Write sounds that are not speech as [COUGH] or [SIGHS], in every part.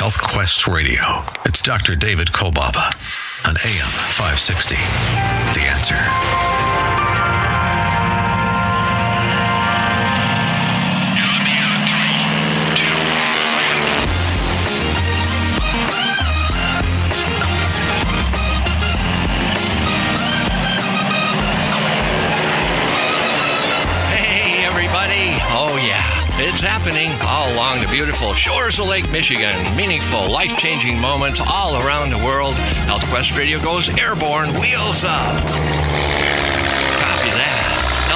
Health Quest Radio. It's Dr. David Kolbaba on AM 560. The answer. Hey, everybody. Oh, yeah. It's happening all along the beautiful shores of Lake Michigan. Meaningful, life changing moments all around the world. Health Quest Radio goes airborne, wheels up.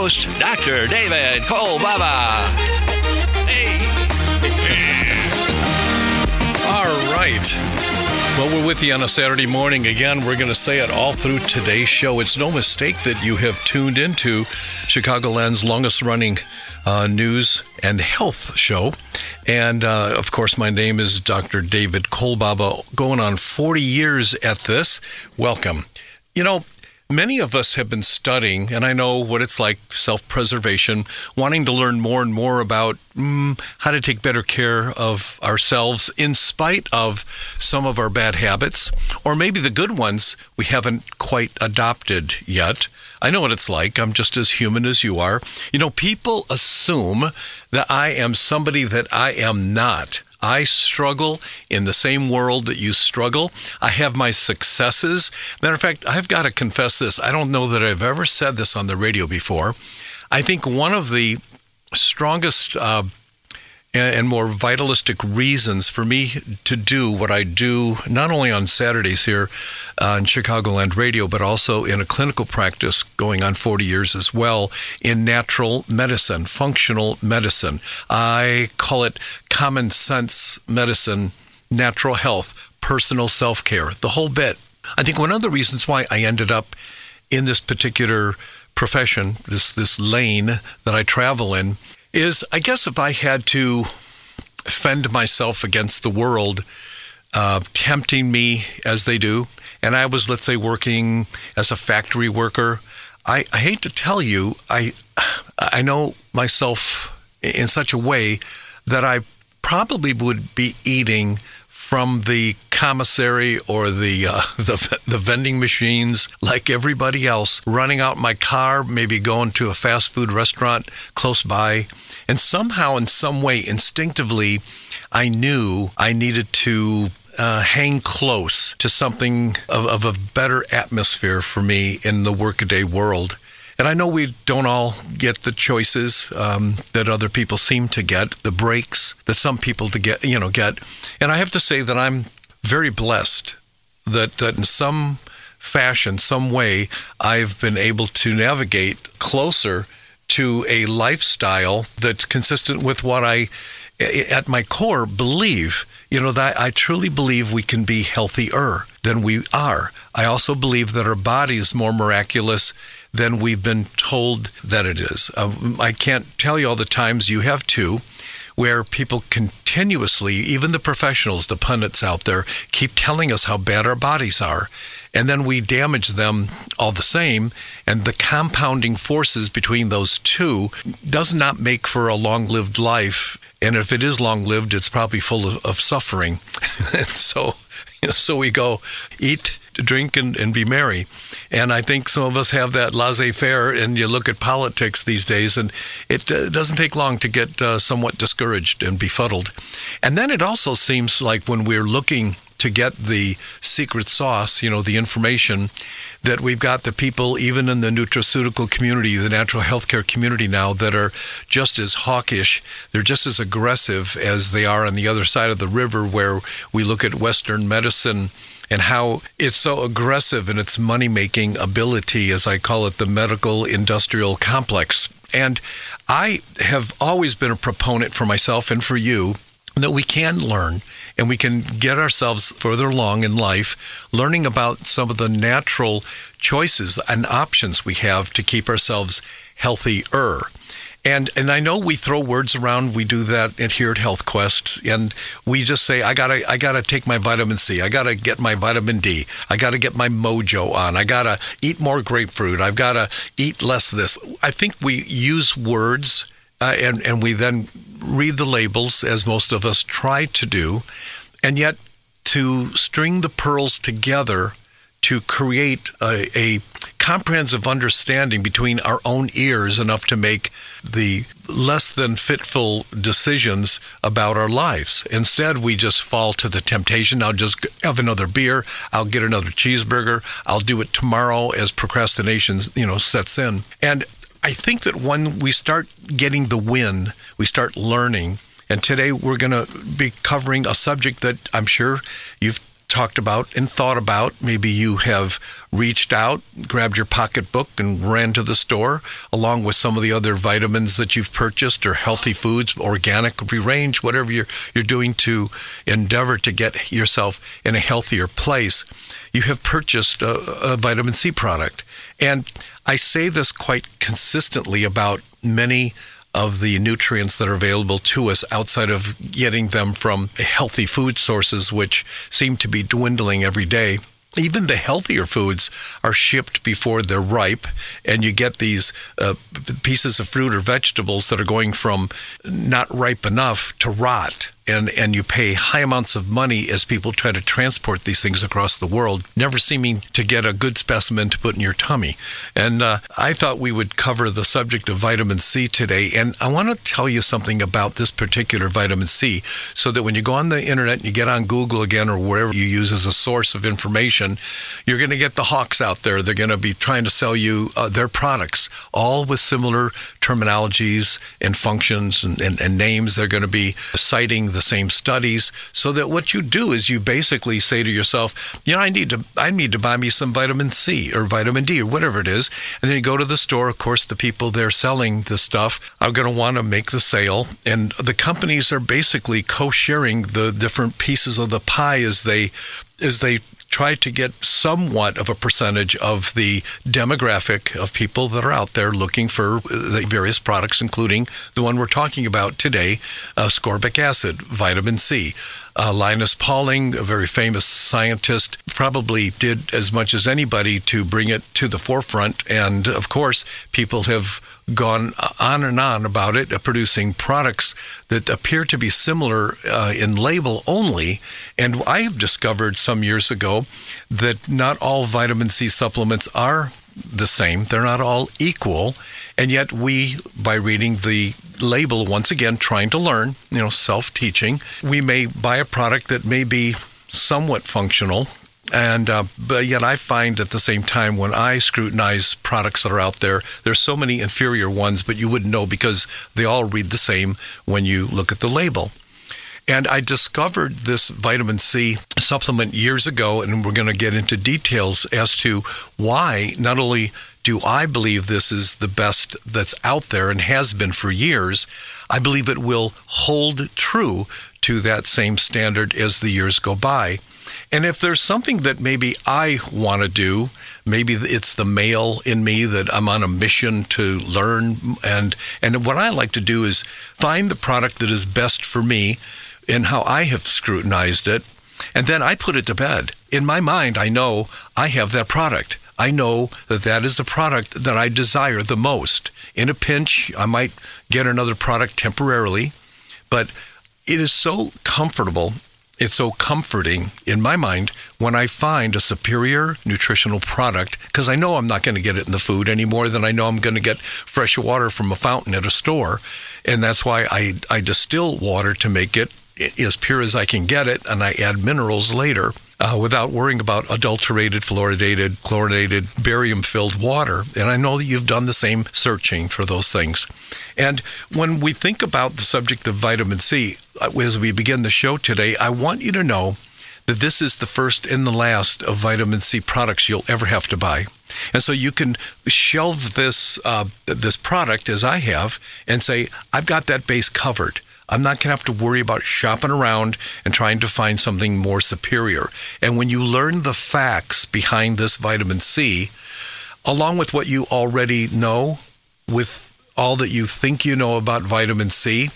Dr. David Kolbaba. Hey. All right. Well, we're with you on a Saturday morning. Again, we're going to say it all through today's show. It's no mistake that you have tuned into Chicagoland's longest running uh, news and health show. And uh, of course, my name is Dr. David Kolbaba, going on 40 years at this. Welcome. You know, Many of us have been studying, and I know what it's like self preservation, wanting to learn more and more about mm, how to take better care of ourselves in spite of some of our bad habits, or maybe the good ones we haven't quite adopted yet. I know what it's like. I'm just as human as you are. You know, people assume that I am somebody that I am not. I struggle in the same world that you struggle. I have my successes. Matter of fact, I've got to confess this. I don't know that I've ever said this on the radio before. I think one of the strongest uh, and more vitalistic reasons for me to do what I do, not only on Saturdays here uh, on Chicagoland Radio, but also in a clinical practice going on 40 years as well in natural medicine, functional medicine. I call it common sense medicine, natural health, personal self care, the whole bit. I think one of the reasons why I ended up in this particular profession, this this lane that I travel in, is I guess if I had to fend myself against the world uh, tempting me as they do, and I was, let's say, working as a factory worker, I, I hate to tell you, I [SIGHS] I know myself in such a way that I probably would be eating from the commissary or the, uh, [LAUGHS] the the vending machines like everybody else, running out my car, maybe going to a fast food restaurant close by, and somehow, in some way, instinctively, I knew I needed to uh, hang close to something of, of a better atmosphere for me in the workaday world. And I know we don't all get the choices um, that other people seem to get, the breaks that some people to get, you know, get. And I have to say that I'm very blessed that that in some fashion, some way, I've been able to navigate closer to a lifestyle that's consistent with what I, at my core, believe. You know, that I truly believe we can be healthier than we are. I also believe that our body is more miraculous than we've been told that it is. Um, I can't tell you all the times you have too, where people continuously, even the professionals, the pundits out there, keep telling us how bad our bodies are. And then we damage them all the same. And the compounding forces between those two does not make for a long lived life. And if it is long lived, it's probably full of, of suffering. [LAUGHS] and so, [LAUGHS] so we go eat, drink, and, and be merry. And I think some of us have that laissez faire. And you look at politics these days, and it uh, doesn't take long to get uh, somewhat discouraged and befuddled. And then it also seems like when we're looking to get the secret sauce, you know, the information that we've got the people, even in the nutraceutical community, the natural healthcare community now, that are just as hawkish. They're just as aggressive as they are on the other side of the river, where we look at Western medicine and how it's so aggressive in its money making ability, as I call it, the medical industrial complex. And I have always been a proponent for myself and for you that we can learn and we can get ourselves further along in life learning about some of the natural choices and options we have to keep ourselves healthier. And and I know we throw words around. We do that here at Health Quest, and we just say, I gotta I gotta take my vitamin C. I gotta get my vitamin D. I gotta get my mojo on. I gotta eat more grapefruit. I've gotta eat less of this. I think we use words, uh, and and we then read the labels as most of us try to do, and yet to string the pearls together to create a, a, comprehensive understanding between our own ears enough to make the less than fitful decisions about our lives. Instead, we just fall to the temptation. I'll just have another beer. I'll get another cheeseburger. I'll do it tomorrow as procrastination, you know, sets in. And I think that when we start getting the win, we start learning. And today we're going to be covering a subject that I'm sure you've talked about and thought about. Maybe you have reached out, grabbed your pocketbook, and ran to the store, along with some of the other vitamins that you've purchased or healthy foods, organic, range whatever you're, you're doing to endeavor to get yourself in a healthier place. You have purchased a, a vitamin C product. And I say this quite consistently about many of the nutrients that are available to us outside of getting them from healthy food sources, which seem to be dwindling every day. Even the healthier foods are shipped before they're ripe, and you get these uh, pieces of fruit or vegetables that are going from not ripe enough to rot and and you pay high amounts of money as people try to transport these things across the world, never seeming to get a good specimen to put in your tummy. And uh, I thought we would cover the subject of vitamin C today, and I want to tell you something about this particular vitamin C, so that when you go on the internet and you get on Google again or wherever you use as a source of information, you're going to get the hawks out there. They're going to be trying to sell you uh, their products, all with similar terminologies and functions and, and, and names. They're going to be citing the the same studies so that what you do is you basically say to yourself, you know, I need to I need to buy me some vitamin C or vitamin D or whatever it is. And then you go to the store, of course the people there selling the stuff are going to want to make the sale and the companies are basically co-sharing the different pieces of the pie as they as they try to get somewhat of a percentage of the demographic of people that are out there looking for the various products, including the one we're talking about today, uh, ascorbic acid, vitamin C. Uh, Linus Pauling, a very famous scientist, probably did as much as anybody to bring it to the forefront. And of course, people have gone on and on about it, uh, producing products that appear to be similar uh, in label only. And I have discovered some years ago that not all vitamin C supplements are the same, they're not all equal. And yet, we, by reading the label, once again, trying to learn, you know, self teaching, we may buy a product that may be somewhat functional and uh, but yet I find at the same time when I scrutinize products that are out there, there's so many inferior ones, but you wouldn't know because they all read the same when you look at the label. And I discovered this vitamin C supplement years ago, and we're going to get into details as to why not only do I believe this is the best that's out there and has been for years, I believe it will hold true to that same standard as the years go by. And if there's something that maybe I want to do, maybe it's the male in me that I'm on a mission to learn and and what I like to do is find the product that is best for me and how I have scrutinized it and then I put it to bed. In my mind, I know I have that product. I know that that is the product that I desire the most. In a pinch, I might get another product temporarily, but it is so comfortable it's so comforting in my mind when I find a superior nutritional product because I know I'm not going to get it in the food any more than I know I'm going to get fresh water from a fountain at a store. And that's why I, I distill water to make it as pure as I can get it, and I add minerals later. Uh, without worrying about adulterated, fluoridated, chlorinated, barium filled water. And I know that you've done the same searching for those things. And when we think about the subject of vitamin C, uh, as we begin the show today, I want you to know that this is the first and the last of vitamin C products you'll ever have to buy. And so you can shelve this uh, this product as I have and say, I've got that base covered. I'm not going to have to worry about shopping around and trying to find something more superior. And when you learn the facts behind this vitamin C, along with what you already know, with all that you think you know about vitamin C,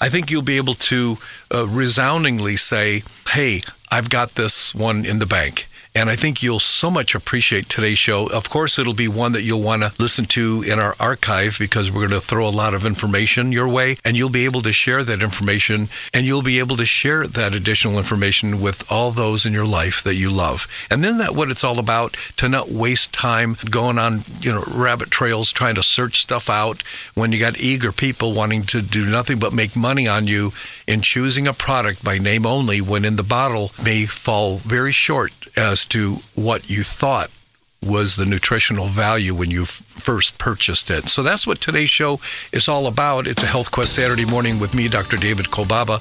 I think you'll be able to uh, resoundingly say, hey, I've got this one in the bank. And I think you'll so much appreciate today's show. Of course, it'll be one that you'll want to listen to in our archive because we're going to throw a lot of information your way and you'll be able to share that information and you'll be able to share that additional information with all those in your life that you love. And then that what it's all about to not waste time going on, you know, rabbit trails trying to search stuff out when you got eager people wanting to do nothing but make money on you in choosing a product by name only when in the bottle may fall very short as to what you thought was the nutritional value when you first purchased it. So that's what today's show is all about. It's a Health Quest Saturday morning with me, Dr. David Kolbaba.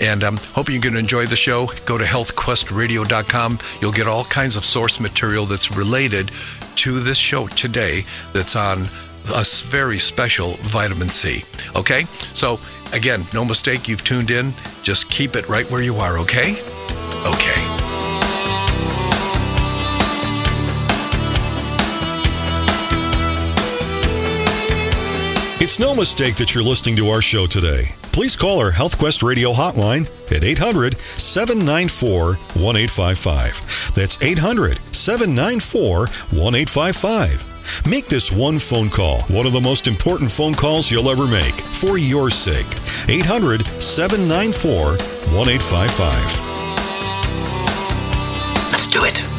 And I'm um, hoping you're going to enjoy the show. Go to healthquestradio.com. You'll get all kinds of source material that's related to this show today that's on a very special vitamin C. Okay? So, again, no mistake, you've tuned in. Just keep it right where you are, okay? Okay. No mistake that you're listening to our show today. Please call our HealthQuest radio hotline at 800 794 1855. That's 800 794 1855. Make this one phone call one of the most important phone calls you'll ever make for your sake. 800 794 1855. Let's do it.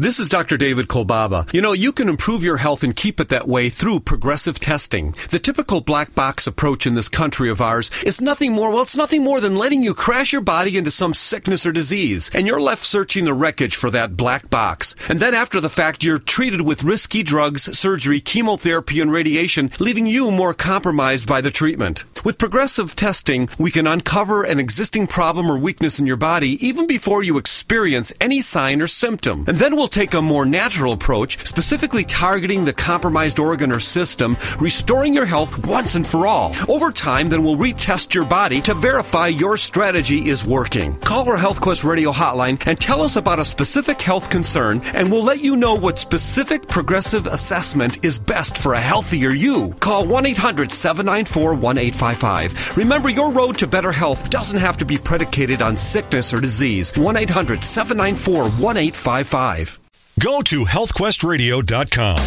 This is Dr. David Kolbaba. You know, you can improve your health and keep it that way through progressive testing. The typical black box approach in this country of ours is nothing more, well, it's nothing more than letting you crash your body into some sickness or disease, and you're left searching the wreckage for that black box. And then after the fact, you're treated with risky drugs, surgery, chemotherapy, and radiation, leaving you more compromised by the treatment. With progressive testing, we can uncover an existing problem or weakness in your body even before you experience any sign or symptom. And then we'll take a more natural approach, specifically targeting the compromised organ or system, restoring your health once and for all. Over time, then we'll retest your body to verify your strategy is working. Call our HealthQuest radio hotline and tell us about a specific health concern, and we'll let you know what specific progressive assessment is best for a healthier you. Call 1 800 794 1855. Remember, your road to better health doesn't have to be predicated on sickness or disease. 1 800 794 1855. Go to healthquestradio.com.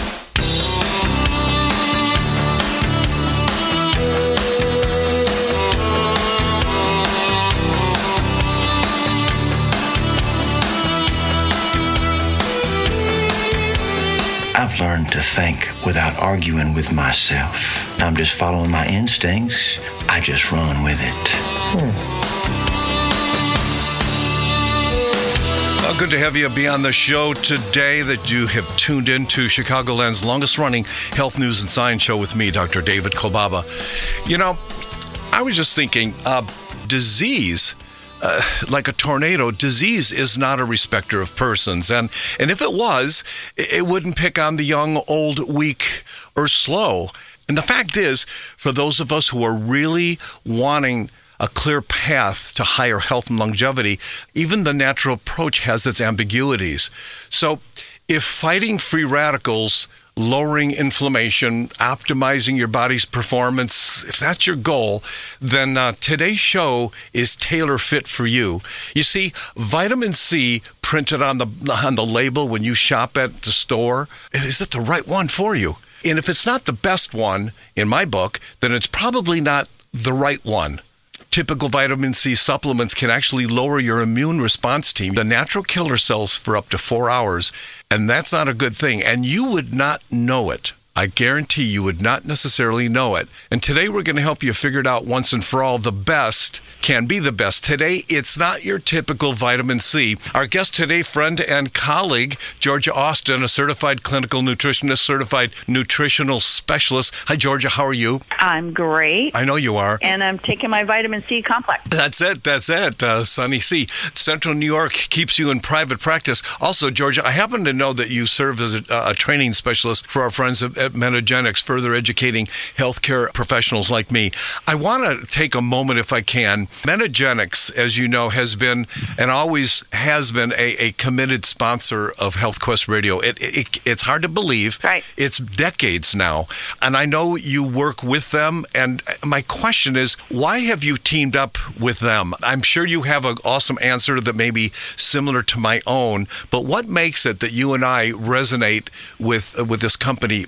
I've learned to think without arguing with myself. I'm just following my instincts. I just run with it. Hmm. Well, good to have you be on the show today that you have tuned into Chicagoland's longest running health news and science show with me, Dr. David Kolbaba. You know, I was just thinking, uh, disease. Uh, like a tornado, disease is not a respecter of persons, and and if it was, it wouldn't pick on the young, old, weak, or slow. And the fact is, for those of us who are really wanting a clear path to higher health and longevity, even the natural approach has its ambiguities. So, if fighting free radicals, lowering inflammation, optimizing your body's performance, if that's your goal, then uh, today's show is tailor fit for you. You see, vitamin C printed on the on the label when you shop at the store, is it the right one for you? And if it's not the best one in my book, then it's probably not the right one typical vitamin C supplements can actually lower your immune response team, the natural killer cells, for up to four hours. And that's not a good thing. And you would not know it I guarantee you would not necessarily know it. And today we're going to help you figure it out once and for all. The best can be the best. Today, it's not your typical vitamin C. Our guest today, friend and colleague, Georgia Austin, a certified clinical nutritionist, certified nutritional specialist. Hi, Georgia. How are you? I'm great. I know you are. And I'm taking my vitamin C complex. That's it. That's it. Uh, Sunny C. Central New York keeps you in private practice. Also, Georgia, I happen to know that you serve as a, a training specialist for our friends at, at Metagenics, further educating healthcare professionals like me. I want to take a moment, if I can. Metagenics, as you know, has been and always has been a, a committed sponsor of HealthQuest Radio. It, it, it's hard to believe. Right. It's decades now. And I know you work with them. And my question is, why have you teamed up with them? I'm sure you have an awesome answer that may be similar to my own, but what makes it that you and I resonate with, with this company,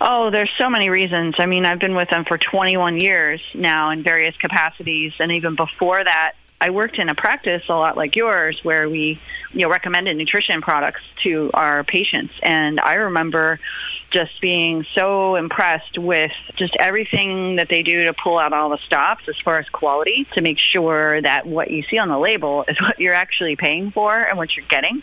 Oh, there's so many reasons. I mean, I've been with them for 21 years now in various capacities. And even before that, I worked in a practice a lot like yours where we, you know, recommended nutrition products to our patients. And I remember just being so impressed with just everything that they do to pull out all the stops as far as quality to make sure that what you see on the label is [LAUGHS] what you're actually paying for and what you're getting.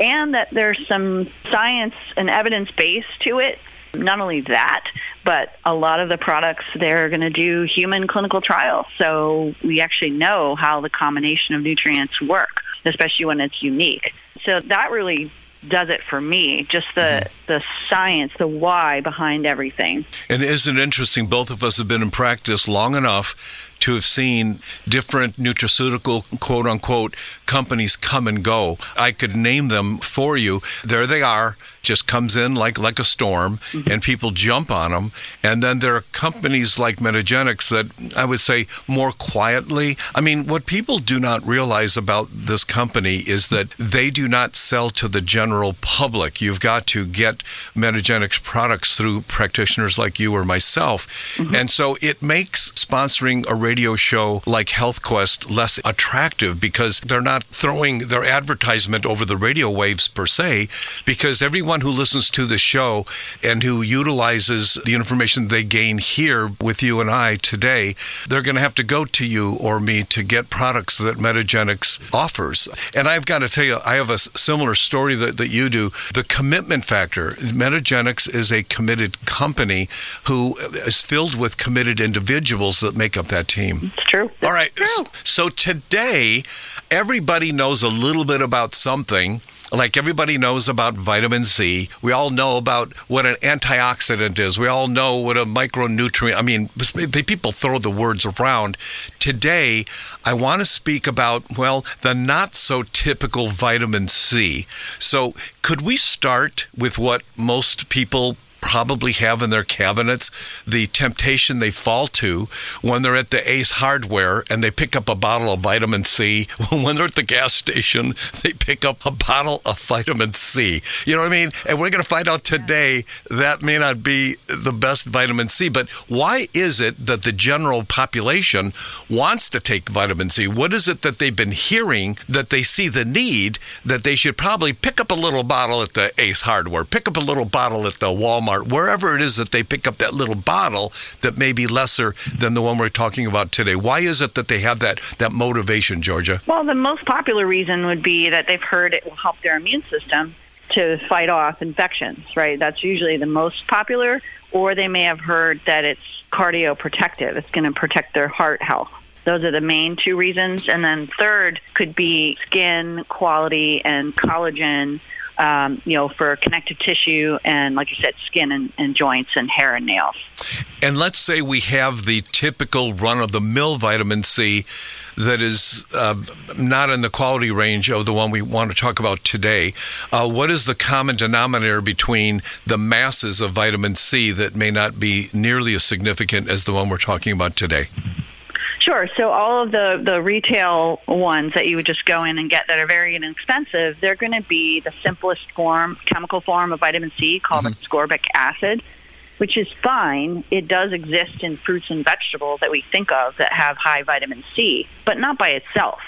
And that there's some science and evidence base to it not only that, but a lot of the products they're going to do human clinical trials. So we actually know how the combination of nutrients work, especially when it's unique. So that really does it for me. Just the mm-hmm. the science, the why behind everything. And isn't it interesting? Both of us have been in practice long enough to have seen different nutraceutical quote unquote companies come and go. I could name them for you. There they are, just comes in like like a storm, mm-hmm. and people jump on them. And then there are companies like Metagenics that I would say more quietly. I mean, what people do not realize about this company is that they do not sell to the general public. You've got to get Metagenics products through practitioners like you or myself, mm-hmm. and so it makes sponsoring a radio show like HealthQuest less attractive because they're not throwing their advertisement over the radio waves per se, because everyone who listens to the show and who utilizes the information they gain here with you and I today, they're going to have to go to you or me to get products that Metagenics offers. And I've got to tell you, I have a similar story that, that you do. The commitment factor. Metagenics is a committed company who is filled with committed individuals that make up that team. It's true. All right. True. So today, everybody knows a little bit about something. Like everybody knows about vitamin C. We all know about what an antioxidant is. We all know what a micronutrient. I mean, the people throw the words around. Today, I want to speak about, well, the not so typical vitamin C. So, could we start with what most people probably have in their cabinets the temptation they fall to when they're at the Ace Hardware and they pick up a bottle of vitamin C. [LAUGHS] when they're at the gas station, they pick up a bottle of vitamin C. You know what I mean? And we're going to find out today that may not be the best vitamin C. But why is it that the general population wants to take vitamin C? What is it that they've been hearing that they see the need that they should probably pick up a little bottle at the Ace Hardware, pick up a little bottle at the Walmart? Walmart, wherever it is that they pick up that little bottle that may be lesser than the one we're talking about today. Why is it that they have that, that motivation, Georgia? Well, the most popular reason would be that they've heard it will help their immune system to fight off infections, right? That's usually the most popular. Or they may have heard that it's cardioprotective. It's going to protect their heart health. Those are the main two reasons. And then third could be skin quality and collagen um, you know, for connective tissue and, like you said, skin and, and, joints and hair and nails. And let's say we have the typical run of the mill vitamin C that is uh, not in the quality range of the one we want to talk about today. Uh, what is the common denominator between the masses of vitamin C that may not be nearly as significant as the one we're talking about today? Sure. So all of the, the retail ones that you would just go in and get that are very inexpensive, they're going to be the simplest form, chemical form of vitamin C called mm-hmm. ascorbic acid, which is fine. It does exist in fruits and vegetables that we think of that have high vitamin C, but not by itself.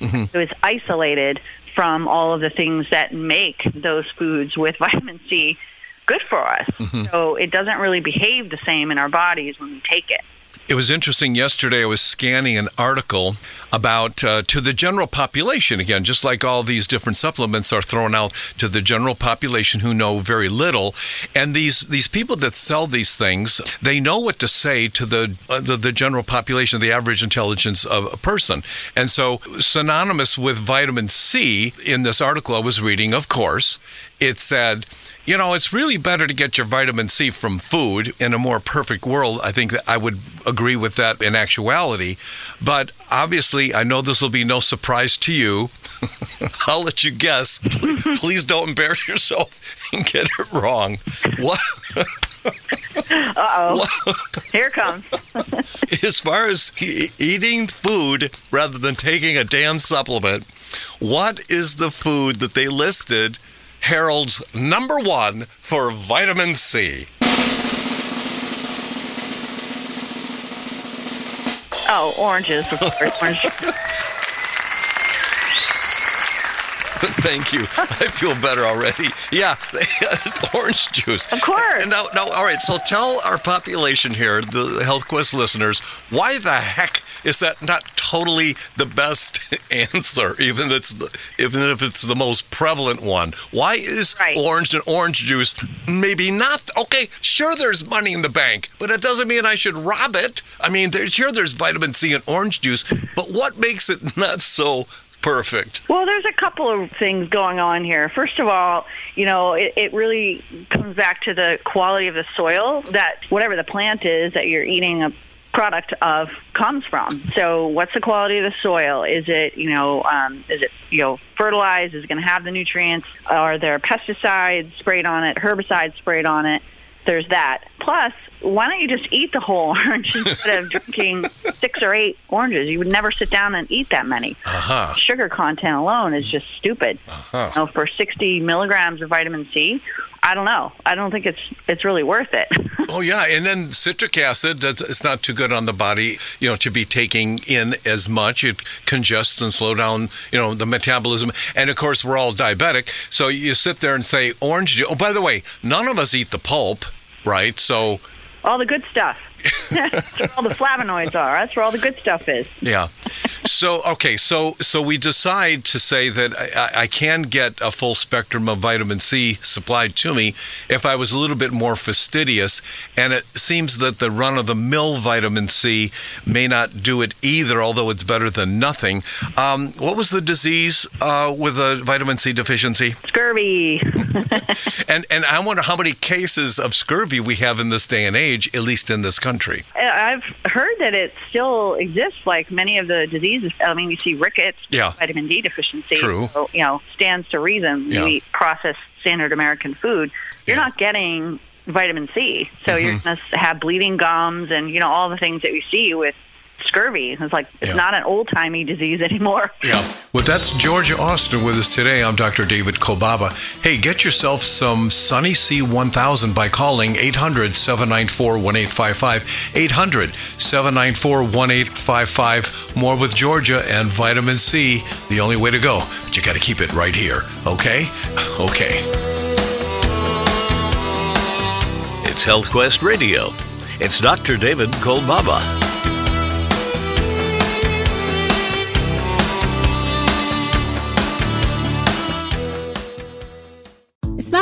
Mm-hmm. So it's isolated from all of the things that make those foods with [LAUGHS] vitamin C good for us. So it doesn't really behave the same in our bodies when we take it. It was interesting yesterday. I was scanning an article about uh, to the general population again, just like all these different supplements are thrown out to the general population who know very little. And these these people that sell these things, they know what to say to the uh, the, the general population, the average intelligence of a person. And so, synonymous with vitamin C in this article I was reading, of course, it said you know, it's really better to get your vitamin C from food in a more perfect world. I think that I would agree with that in actuality. But obviously, I know this will be no surprise to you. [LAUGHS] I'll let you guess. [LAUGHS] Please don't embarrass yourself and get it wrong. What? [LAUGHS] Uh oh. Here comes. as far as e- eating food rather than taking a damn supplement, what is the food that they listed Harold's number one for vitamin C? Oh, oranges, of course. [LAUGHS] Orange. Thank you. I feel better already. Yeah, [LAUGHS] orange juice. Of course. And now, now, all right. So tell our population here, the Health Quest listeners, why the heck is that not totally the best [LAUGHS] answer, even if it's the, even if it's the most prevalent one? Why is Right. orange and orange juice maybe not okay? Sure, there's money in the bank, but it doesn't mean I should rob it. I mean, there, sure, there's vitamin C in orange juice, but what makes it not so perfect? Well, there's a couple of things going on here. First of all, you know, it, it really comes back to the quality of the soil that whatever the plant is that you're eating a product of comes from. So, what's the quality of the soil? Is it, you know, um, is it, you know, fertilized? Is it going to have the nutrients? Are there pesticides sprayed on it? Herbicides sprayed on it? There's that. Plus, why don't you just eat the whole [LAUGHS] orange instead of drinking six or eight oranges? You would never sit down and eat that many Uh-huh. sugar content alone is just stupid. Uh-huh. You know, for 60 milligrams of vitamin C, I don't know. I don't think it's it's really worth it. [LAUGHS] Oh yeah, and then citric acid that's it's not too good on the body, you know, to be taking in as much. It congests and slow down, you know, the metabolism. And of course, we're all diabetic, so you sit there and say orange. Oh, by the way, none of us eat the pulp, right? So all the good stuff. [LAUGHS] That's where all the flavonoids are. That's where all the good stuff is. yeah. So okay, so so we decide to say that I, I can get a full spectrum of vitamin C supplied to me if I was a little bit more fastidious, and it seems that the run-of-the-mill vitamin C may not do it either, although it's better than nothing. Um, what was the disease uh, with a vitamin C deficiency? Scurvy. [LAUGHS] And and I wonder how many cases of scurvy we have in this day and age, at least in this country. I've heard that it still exists, like many of the diseases. I mean, you see rickets, Yeah. vitamin D deficiency. True. So, you know, stands to reason. Yeah. You eat processed standard American food, you're Yeah. not getting vitamin C. So Mm-hmm. you're going to have bleeding gums and, you know, all the things that we see with scurvy. It's like, it's Yeah. not an old timey disease anymore. [LAUGHS] Yeah. Well, that's Georgia Austin with us today. I'm Dr. David Kolbaba. Hey, get yourself some Sunny C1000 by calling 800 794 1855. 800 794 1855. More with Georgia and vitamin C, the only way to go. But you got to keep it right here. Okay? [LAUGHS] Okay. It's Health Quest Radio. It's Dr. David Kolbaba.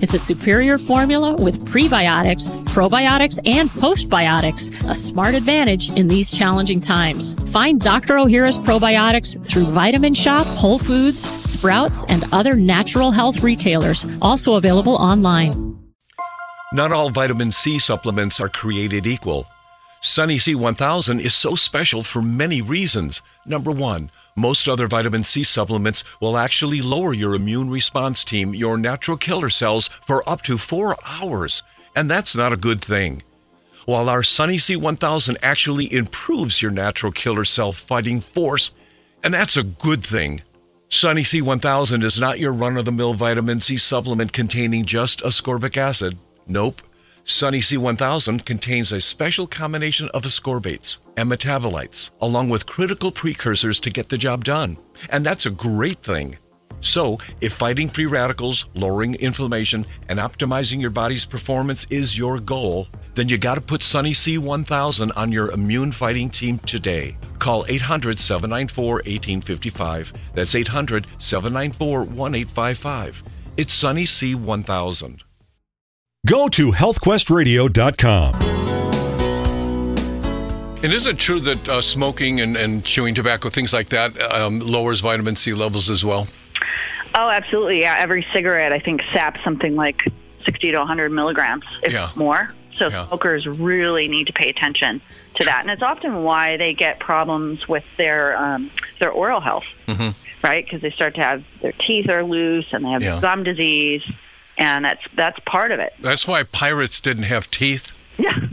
It's a superior formula with prebiotics, probiotics, and postbiotics, a smart advantage in these challenging times. Find Dr. Ohhira's probiotics through Vitamin Shoppe, Whole Foods, Sprouts, and other natural health retailers, also available online. Not all vitamin C supplements are created equal. Sunny C1000 is so special for many reasons. Number one, most other vitamin C supplements will actually lower your immune response team, your natural killer cells, for up to four hours. And that's not a good thing. While our Sunny C1000 actually improves your natural killer cell fighting force, and that's a good thing. Sunny C1000 is not your run of the mill vitamin C supplement containing just ascorbic acid. Nope. Sunny C1000 contains a special combination of ascorbates and metabolites, along with critical precursors to get the job done. And that's a great thing. So, if fighting free radicals, lowering inflammation, and optimizing your body's performance is your goal, then you got to put Sunny C1000 on your immune fighting team today. Call 800 794 1855. That's 800 794 1855. It's Sunny C1000. Go to healthquestradio.com. And is it true that uh, smoking and, and chewing tobacco, things like that, um, lowers vitamin C levels as well? Oh, absolutely. Yeah, every cigarette I think saps something like 60 to 100 milligrams, if Yeah. more. So Yeah. smokers really need to pay attention to that, and it's often why they get problems with their um, their oral health, Mm-hmm. right? Because they start to have their teeth are loose and they have Yeah. gum disease, and that's that's part of it. That's why pirates didn't have teeth. Yeah. [LAUGHS]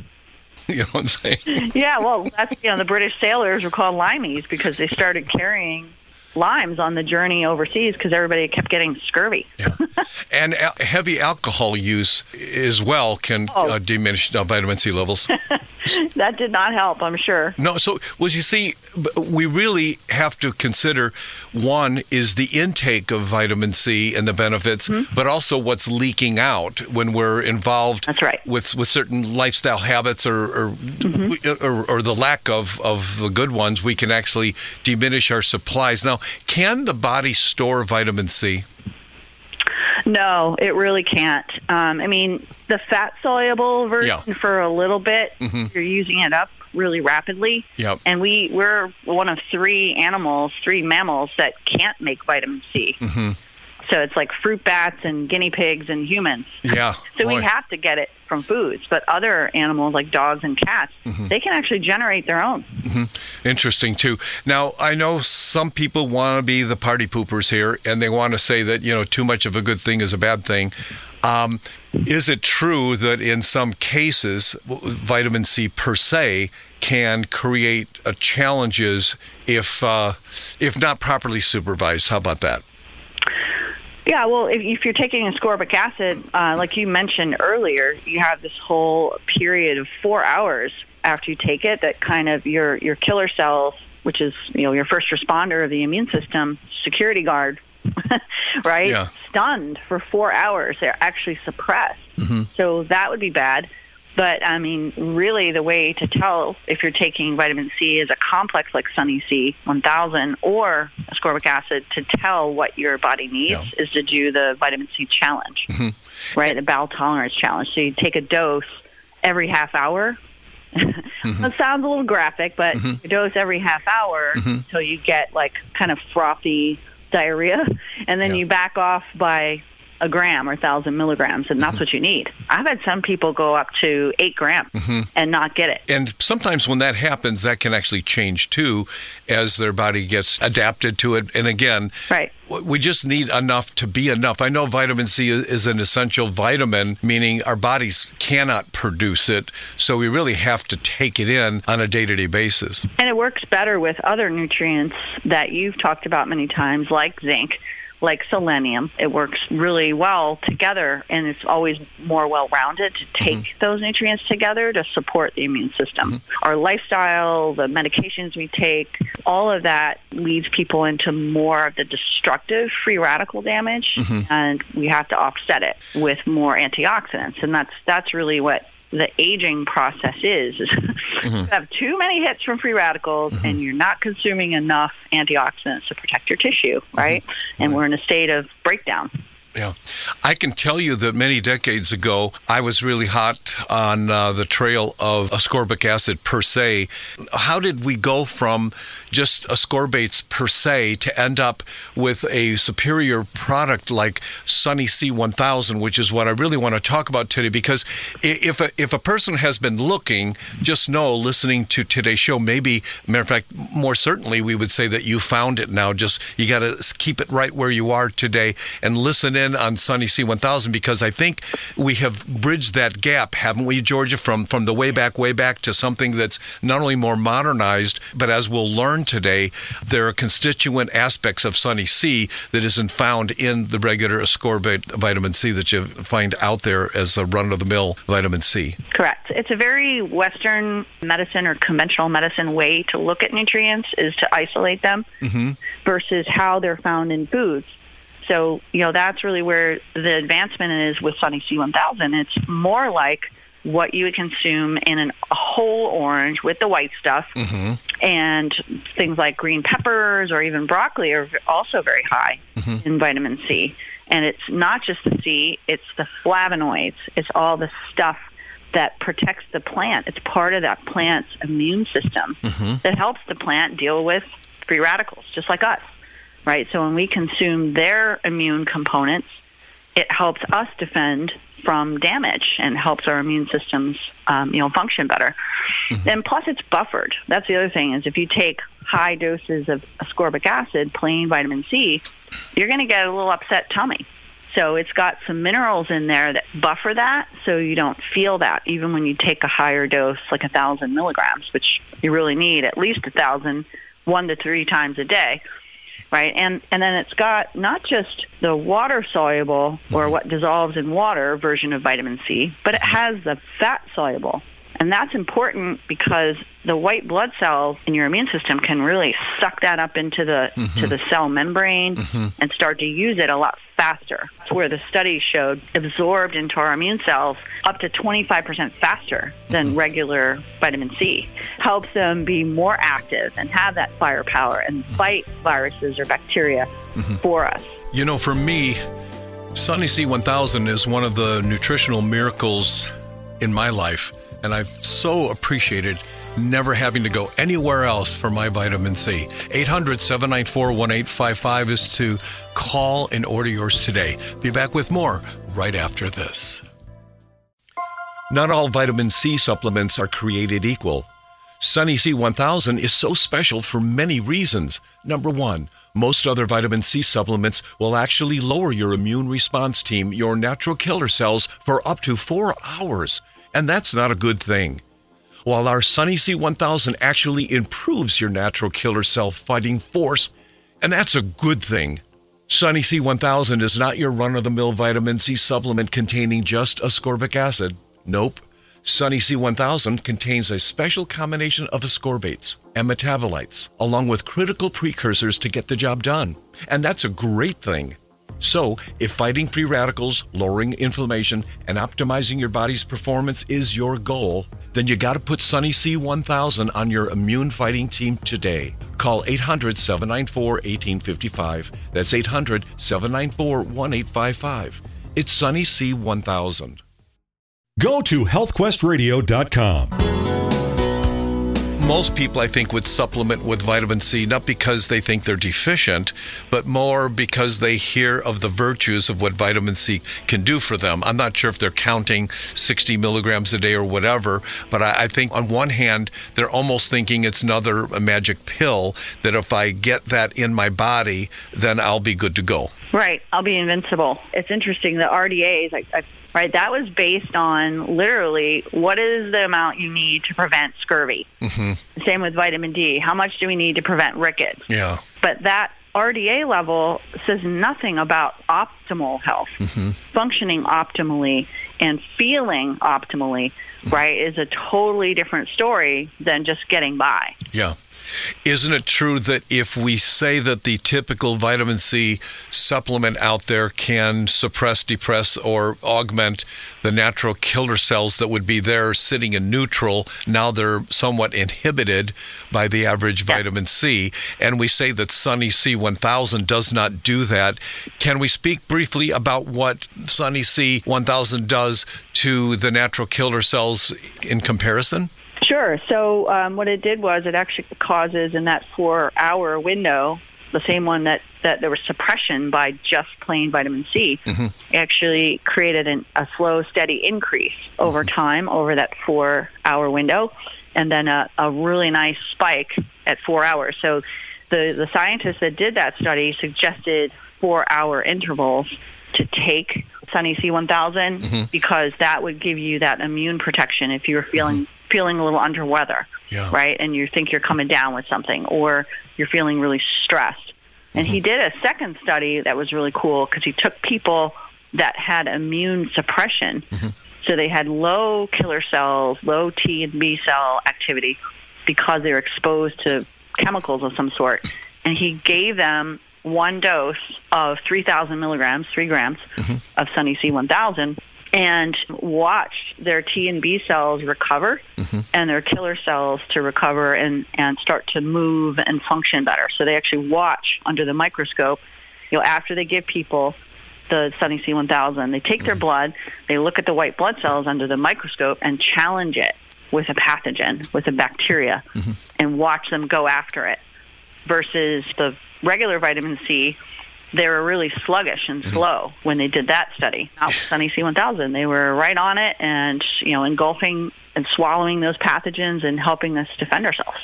You know what I'm saying? Yeah, well, that's you know the British sailors were called limeys because they started carrying limes on the journey overseas because everybody kept getting scurvy. Yeah. [LAUGHS] And al- heavy alcohol use as well can Oh. uh, diminish uh, vitamin C levels. [LAUGHS] [LAUGHS] that did not help, I'm sure. No, so well, you see, we really have to consider one is the intake of vitamin C and the benefits, but also what's leaking out when we're involved. Mm-hmm. That's right. With with certain lifestyle habits or or, Mm-hmm. or or the lack of of the good ones, we can actually diminish our supplies. Now, can the body store vitamin C? No, it really can't. Um, I mean, the fat soluble version Yeah. for a little bit, Mhm. you're using it up really rapidly. Yep. And we we're one of three animals, three mammals that can't make vitamin C. Mhm. So it's like fruit bats and guinea pigs and humans. Yeah. [LAUGHS] So boy. we have to get it from foods, but other animals like dogs and cats, Mm-hmm. they can actually generate their own. Interesting too. Now I know some people want to be the party poopers here, and they want to say that you know too much of a good thing is a bad thing. Um, is it true that in some cases vitamin C per se can create uh, challenges if uh, if not properly supervised? How about that? Yeah, well, if, if you're taking ascorbic acid, uh, like you mentioned earlier, you have this whole period of four hours after you take it that kind of your your killer cells, which is you know your first responder of the immune system, security guard, [LAUGHS] right? Yeah. Stunned for four hours, they're actually suppressed. So that would be bad. But I mean, really, the way to tell if you're taking vitamin C is a complex like Sunny C 1000 or ascorbic acid to tell what your body needs is to do the vitamin C challenge, mm-hmm. right? The bowel tolerance challenge. So you take a dose every half hour. Mm-hmm. That sounds a little graphic, but mm-hmm. you dose every half hour until you get like kind of frothy diarrhea, [LAUGHS] and then Yeah. you back off by a gram or thousand milligrams, and that's mm-hmm. what you need. I've had some people go up to eight grams mm-hmm. and not get it. And sometimes when that happens, that can actually change too, as their body gets adapted to it. And again, Right. we just need enough to be enough. I know vitamin C is- an essential vitamin, meaning our bodies cannot produce it, so we really have to take it in on a day-to-day basis. And it works better with other nutrients that you've talked about many times, like zinc, like selenium. It works really well together, and it's always more well rounded to take mm-hmm. those nutrients together to support the immune system. Mm-hmm. Our lifestyle, the medications we take, all of that leads people into more of the destructive free radical damage, mm-hmm. and we have to offset it with more antioxidants. And that's that's really what the aging process is. is [LAUGHS] you mm-hmm. have too many hits from free radicals and mm-hmm. you're not consuming enough antioxidants to protect your tissue, mm-hmm. right? And we're in a state of breakdown. Yeah. I can tell you that many decades ago, I was really hot on uh, the trail of ascorbic acid per se. How did we go from just ascorbates per se to end up with a superior product like Sunny C1000, which is what I really want to talk about today? Because if a, if a person has been looking, just know, listening to today's show, maybe, matter of fact, more certainly, we would say that you found it now. Just you got to keep it right where you are today and listen in on Sunny C1000 because I think we have bridged that gap, haven't we, Georgia, from, from the way back, way back to something that's not only more modernized, but as we'll learn today, there are constituent aspects of Sunny C that isn't found in the regular ascorbate vitamin C that you find out there as a run of the mill vitamin C. Correct. It's a very Western medicine or conventional medicine way to look at nutrients is to isolate them Mm-hmm. versus how they're found in foods. So, you know, that's really where the advancement is with Sunny C1000. It's more like what you would consume in an, a whole orange with the white stuff. Mm-hmm. And things like green peppers or even broccoli are also very high in vitamin C. And it's not just the C, it's the flavonoids. It's all the stuff that protects the plant. It's part of that plant's immune system that helps the plant deal with free radicals, just like us, right? So when we consume their immune components, it helps us defend from damage and helps our immune systems, um, you know, function better. And plus, it's buffered. That's the other thing is if you take high doses of ascorbic acid, plain vitamin C, you're going to get a little upset tummy. So it's got some minerals in there that buffer that, so you don't feel that even when you take a higher dose, like a thousand milligrams, which you really need at least a thousand, one to three times a day right? And and then it's got not just the water soluble or what dissolves in water version of vitamin C, but it mm-hmm. has the fat soluble. And that's important because the white blood cells in your immune system can really suck that up into the mm-hmm. to the cell membrane mm-hmm. and start to use it a lot faster. That's where the studies showed absorbed into our immune cells up to 25% faster than mm-hmm. regular vitamin C. Helps them be more active and have that firepower and fight viruses or bacteria for us. You know, for me, Sunny C1000 is one of the nutritional miracles in my life, and I've so appreciated never having to go anywhere else for my vitamin C. 800 794 1855 is to call and order yours today. Be back with more right after this. Not all vitamin C supplements are created equal. Sunny C1000 is so special for many reasons. Number one, most other vitamin C supplements will actually lower your immune response team, your natural killer cells, for up to four hours. And that's not a good thing. While our Sunny C1000 actually improves your natural killer cell fighting force, and that's a good thing. Sunny C1000 is not your run of the mill vitamin C supplement containing just ascorbic acid. Nope. Sunny C1000 contains a special combination of ascorbates and metabolites, along with critical precursors to get the job done. And that's a great thing. So, if fighting free radicals, lowering inflammation, and optimizing your body's performance is your goal, then you got to put Sunny C1000 on your immune fighting team today. Call 800 794 1855. That's 800 794 1855. It's Sunny C1000. Go to healthquestradio.com. Most people, I think, would supplement with vitamin C not because they think they're deficient, but more because they hear of the virtues of what vitamin C can do for them. I'm not sure if they're counting 60 milligrams a day or whatever, but I, I think on one hand, they're almost thinking it's another magic pill that if I get that in my body, then I'll be good to go. Right, I'll be invincible. It's interesting. The RDAs, I, I, right, that was based on literally what is the amount you need to prevent scurvy. Mm-hmm. Same with vitamin D. How much do we need to prevent rickets? Yeah. But that RDA level says nothing about optimal health, functioning optimally and feeling optimally, right, is a totally different story than just getting by. Yeah. Isn't it true that if we say that the typical vitamin C supplement out there can suppress, depress, or augment the natural killer cells that would be there sitting in neutral, now they're somewhat inhibited by the average vitamin C, and we say that Sunny C1000 does not do that, can we speak briefly about what Sunny C1000 does to the natural killer cells in comparison? Sure. So um, what it did was it actually causes in that four-hour window, the same one that, that there was suppression by just plain vitamin C, mm-hmm. actually created an, a slow, steady increase over mm-hmm. time over that four-hour window, and then a, a really nice spike at four hours. So the, the scientists that did that study suggested four-hour intervals to take Sunny C1000 mm-hmm. because that would give you that immune protection if you were feeling mm-hmm feeling a little under weather, yeah. right? And you think you're coming down with something, or you're feeling really stressed. And mm-hmm. he did a second study that was really cool because he took people that had immune suppression. Mm-hmm. So they had low killer cells, low T and B cell activity because they were exposed to chemicals of some sort. And he gave them one dose of 3,000 milligrams, three grams mm-hmm. of Sunny C1000 and watched their T and B cells recover mm-hmm. and their killer cells to recover and, and start to move and function better. So they actually watch under the microscope, you know, after they give people the Sunny C1000, they take their mm-hmm. blood, they look at the white blood cells under the microscope and challenge it with a pathogen, with a bacteria, mm-hmm. and watch them go after it versus the regular vitamin C they were really sluggish and mm-hmm. slow when they did that study. Not Sunny C1000. They were right on it and, you know, engulfing and swallowing those pathogens and helping us defend ourselves.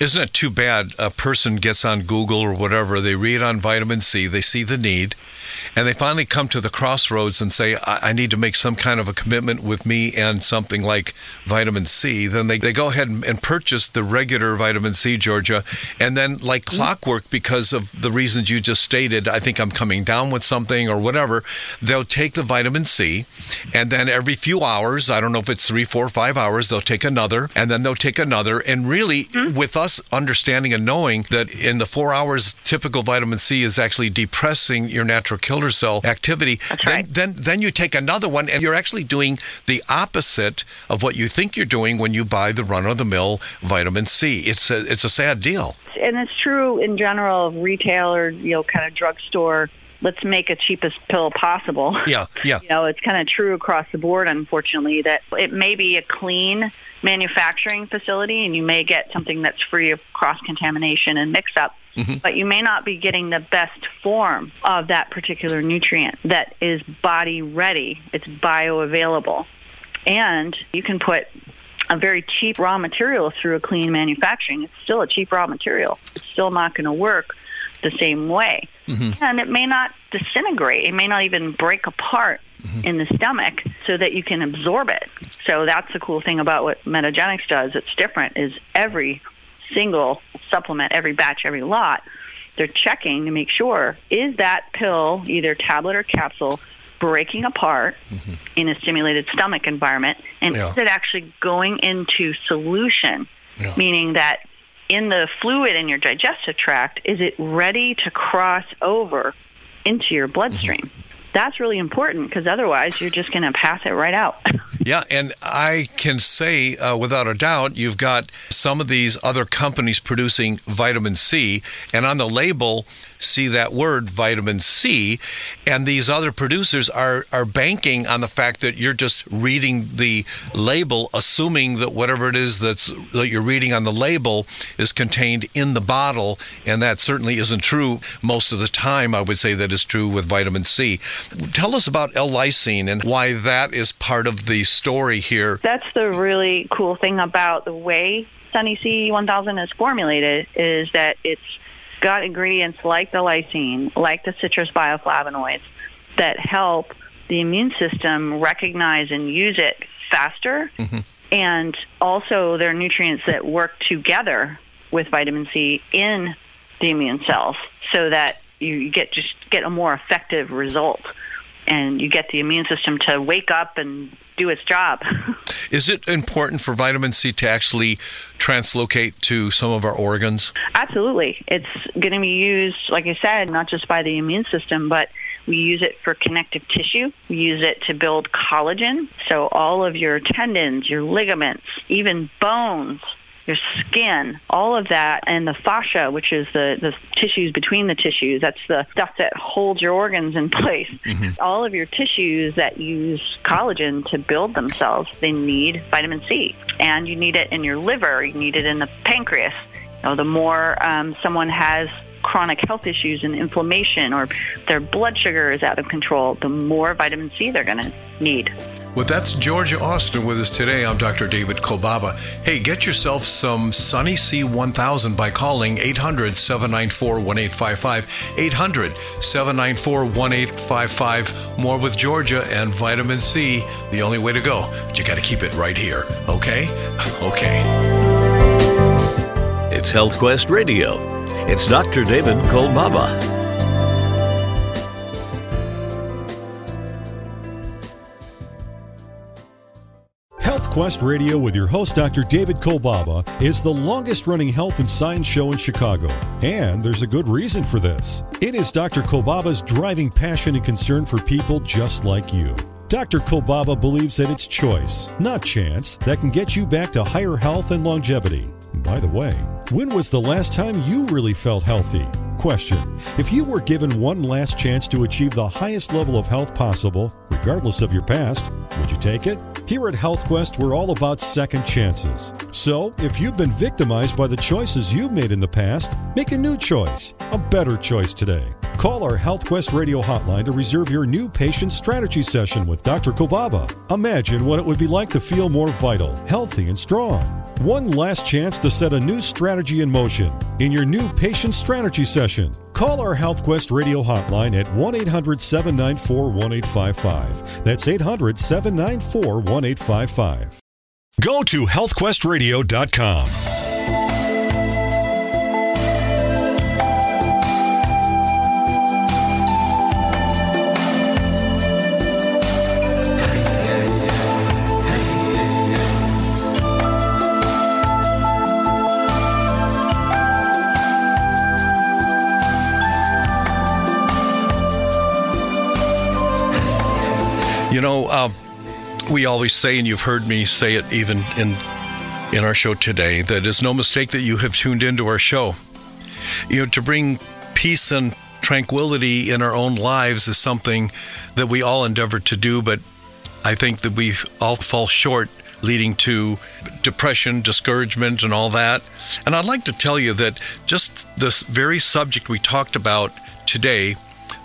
Isn't it too bad a person gets on Google or whatever, they read on vitamin C, they see the need, and they finally come to the crossroads and say, I, I need to make some kind of a commitment with me and something like vitamin C, then they, they go ahead and, and purchase the regular vitamin C, Georgia, and then, like mm-hmm. clockwork, because of the reasons you just stated, I think I'm coming down with something or whatever, they'll take the vitamin C, and then every few hours, I don't know if it's three, four, five hours, they'll take another, and then they'll take another. And really, mm-hmm. with us understanding and knowing that in the four hours, typical vitamin C is actually depressing your natural killer cell activity, That's then, right. then then you take another one and you're actually doing the opposite of what you think you're doing when you buy the run of the mill vitamin C. It's a it's a sad deal. And it's true in general of retail or you know kind of drugstore let's make a cheapest pill possible. Yeah, yeah. [LAUGHS] you know, it's kind of true across the board, unfortunately, that it may be a clean manufacturing facility and you may get something that's free of cross contamination and mix up. Mm-hmm. But you may not be getting the best form of that particular nutrient that is body ready. It's bioavailable. And you can put a very cheap raw material through a clean manufacturing. It's still a cheap raw material. It's still not going to work the same way. Mm-hmm. And it may not disintegrate. It may not even break apart mm-hmm. in the stomach so that you can absorb it. So that's the cool thing about what Metagenics does. It's different is every single supplement, every batch, every lot, they're checking to make sure is that pill, either tablet or capsule, breaking apart mm-hmm. in a stimulated stomach environment, and yeah. is it actually going into solution, yeah. meaning that in the fluid in your digestive tract, is it ready to cross over into your bloodstream? Mm-hmm that's really important because otherwise you're just going to pass it right out. [LAUGHS] yeah, and I can say uh, without a doubt, you've got some of these other companies producing vitamin C, and on the label, see that word vitamin C, and these other producers are are banking on the fact that you're just reading the label, assuming that whatever it is that's that you're reading on the label is contained in the bottle, and that certainly isn't true most of the time. I would say that is true with vitamin C. Tell us about L-lysine and why that is part of the story here. That's the really cool thing about the way Sunny C1000 is formulated is that it's got ingredients like the lysine, like the citrus bioflavonoids that help the immune system recognize and use it faster. Mm-hmm. And also, there are nutrients that work together with vitamin C in the immune cells so that you get just get a more effective result and you get the immune system to wake up and do its job. [LAUGHS] Is it important for vitamin C to actually translocate to some of our organs? Absolutely. It's going to be used, like I said, not just by the immune system, but we use it for connective tissue. We use it to build collagen. So all of your tendons, your ligaments, even bones your skin, all of that, and the fascia, which is the, the tissues between the tissues. That's the stuff that holds your organs in [LAUGHS] place. Mm-hmm. All of your tissues that use collagen to build themselves, they need vitamin C. And you need it in your liver, you need it in the pancreas. You know, the more um, someone has chronic health issues and inflammation or their blood sugar is out of control, the more vitamin C they're going to need. Well, that's Georgia Austin with us today. I'm Dr. David Kolbaba. Hey, get yourself some Sunny C1000 by calling 800 794 1855. 800 794 1855. More with Georgia and vitamin C, the only way to go. But you got to keep it right here, okay? [LAUGHS] Okay. It's Health Quest Radio. It's Dr. David Kolbaba. Quest Radio with your host, Dr. David Kolbaba, is the longest running health and science show in Chicago. And there's a good reason for this. It is Dr. Kolbaba's driving passion and concern for people just like you. Dr. Kolbaba believes that it's choice, not chance, that can get you back to higher health and longevity. By the way, when was the last time you really felt healthy? Question If you were given one last chance to achieve the highest level of health possible, regardless of your past, would you take it? Here at HealthQuest, we're all about second chances. So, if you've been victimized by the choices you've made in the past, make a new choice, a better choice today. Call our HealthQuest radio hotline to reserve your new patient strategy session with Dr. Kolbaba. Imagine what it would be like to feel more vital, healthy, and strong. One last chance to set a new strategy in motion in your new patient strategy session. Call our HealthQuest radio hotline at 1 800 794 1855. That's 800 794 1855. Go to healthquestradio.com. You know, uh, we always say, and you've heard me say it even in in our show today, that it's no mistake that you have tuned into our show. You know, to bring peace and tranquility in our own lives is something that we all endeavor to do, but I think that we all fall short, leading to depression, discouragement, and all that. And I'd like to tell you that just this very subject we talked about today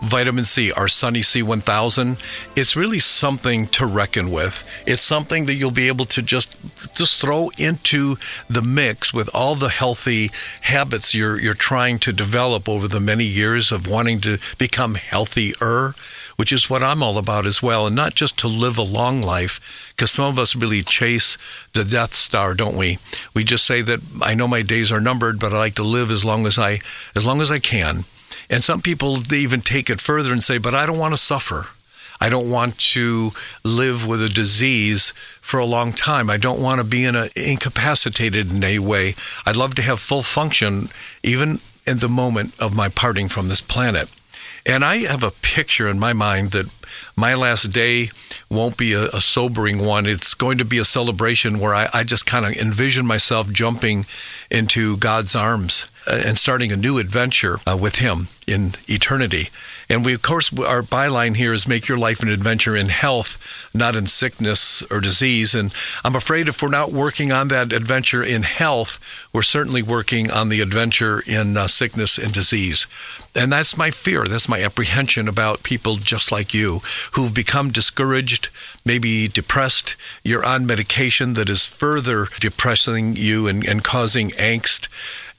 vitamin C, our Sunny C1000, it's really something to reckon with. It's something that you'll be able to just just throw into the mix with all the healthy habits you're you're trying to develop over the many years of wanting to become healthier, which is what I'm all about as well, and not just to live a long life, because some of us really chase the Death Star, don't we? We just say that I know my days are numbered, but I like to live as long as I as long as I can. And some people they even take it further and say, but I don't want to suffer. I don't want to live with a disease for a long time. I don't want to be in a, incapacitated in a way. I'd love to have full function even in the moment of my parting from this planet. And I have a picture in my mind that my last day won't be a, a sobering one. It's going to be a celebration where I, I just kind of envision myself jumping into God's arms uh, and starting a new adventure uh, with Him in eternity. And we, of course, our byline here is make your life an adventure in health, not in sickness or disease. And I'm afraid if we're not working on that adventure in health, we're certainly working on the adventure in uh, sickness and disease. And that's my fear. That's my apprehension about people just like you who've become discouraged, maybe depressed. You're on medication that is further depressing you and, and causing angst.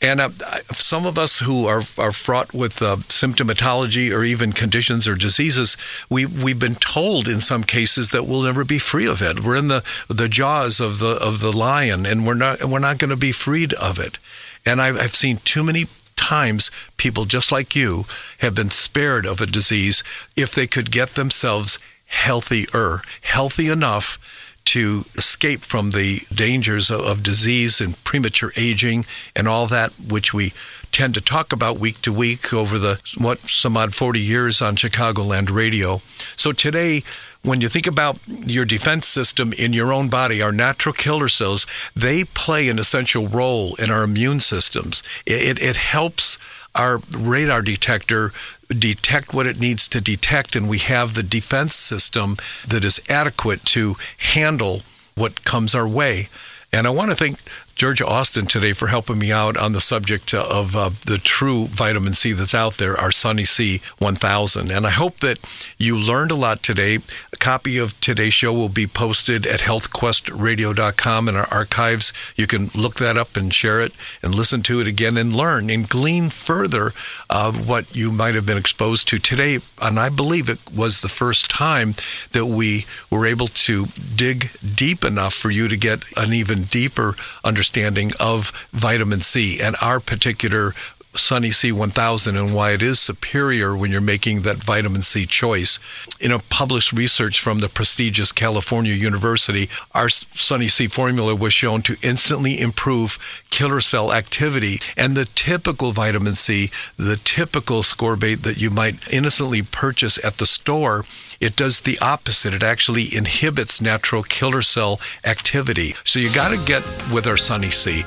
And uh, some of us who are, are fraught with uh, symptomatology or even conditions or diseases, we, we've been told in some cases that we'll never be free of it. We're in the, the jaws of the, of the lion and we're not, we're not going to be freed of it. And I've, I've seen too many times people just like you have been spared of a disease if they could get themselves healthier, healthy enough to escape from the dangers of, of disease and premature aging and all that, which we tend to talk about week to week over the what some odd 40 years on Chicagoland radio. So today, when you think about your defense system in your own body, our natural killer cells, they play an essential role in our immune systems. It, it, it helps our radar detector detect what it needs to detect, and we have the defense system that is adequate to handle what comes our way. And I want to thank Georgia Austin today for helping me out on the subject of uh, the true vitamin C that's out there, our Sunny C 1000. And I hope that you learned a lot today. A copy of today's show will be posted at healthquestradio.com in our archives. You can look that up and share it and listen to it again and learn and glean further of what you might have been exposed to today. And I believe it was the first time that we were able to dig deep enough for you to get an even deeper understanding understanding of vitamin C and our particular Sunny C1000 and why it is superior when you're making that vitamin C choice. In a published research from the prestigious California University, our Sunny C formula was shown to instantly improve killer cell activity. And the typical vitamin C, the typical ascorbate that you might innocently purchase at the store, it does the opposite. It actually inhibits natural killer cell activity. So you got to get with our Sunny C.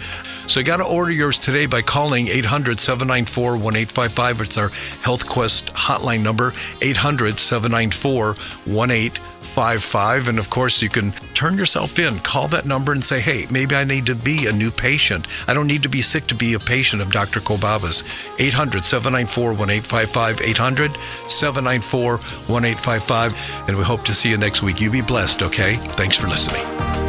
So you got to order yours today by calling 800 794 1855. It's our Health Quest hotline number, 800 794 1855. And of course, you can turn yourself in, call that number and say, hey, maybe I need to be a new patient. I don't need to be sick to be a patient of Dr. Kolbaba's. 800 794 1855. 800 794 1855. And we hope to see you next week. You be blessed, okay? Thanks for listening.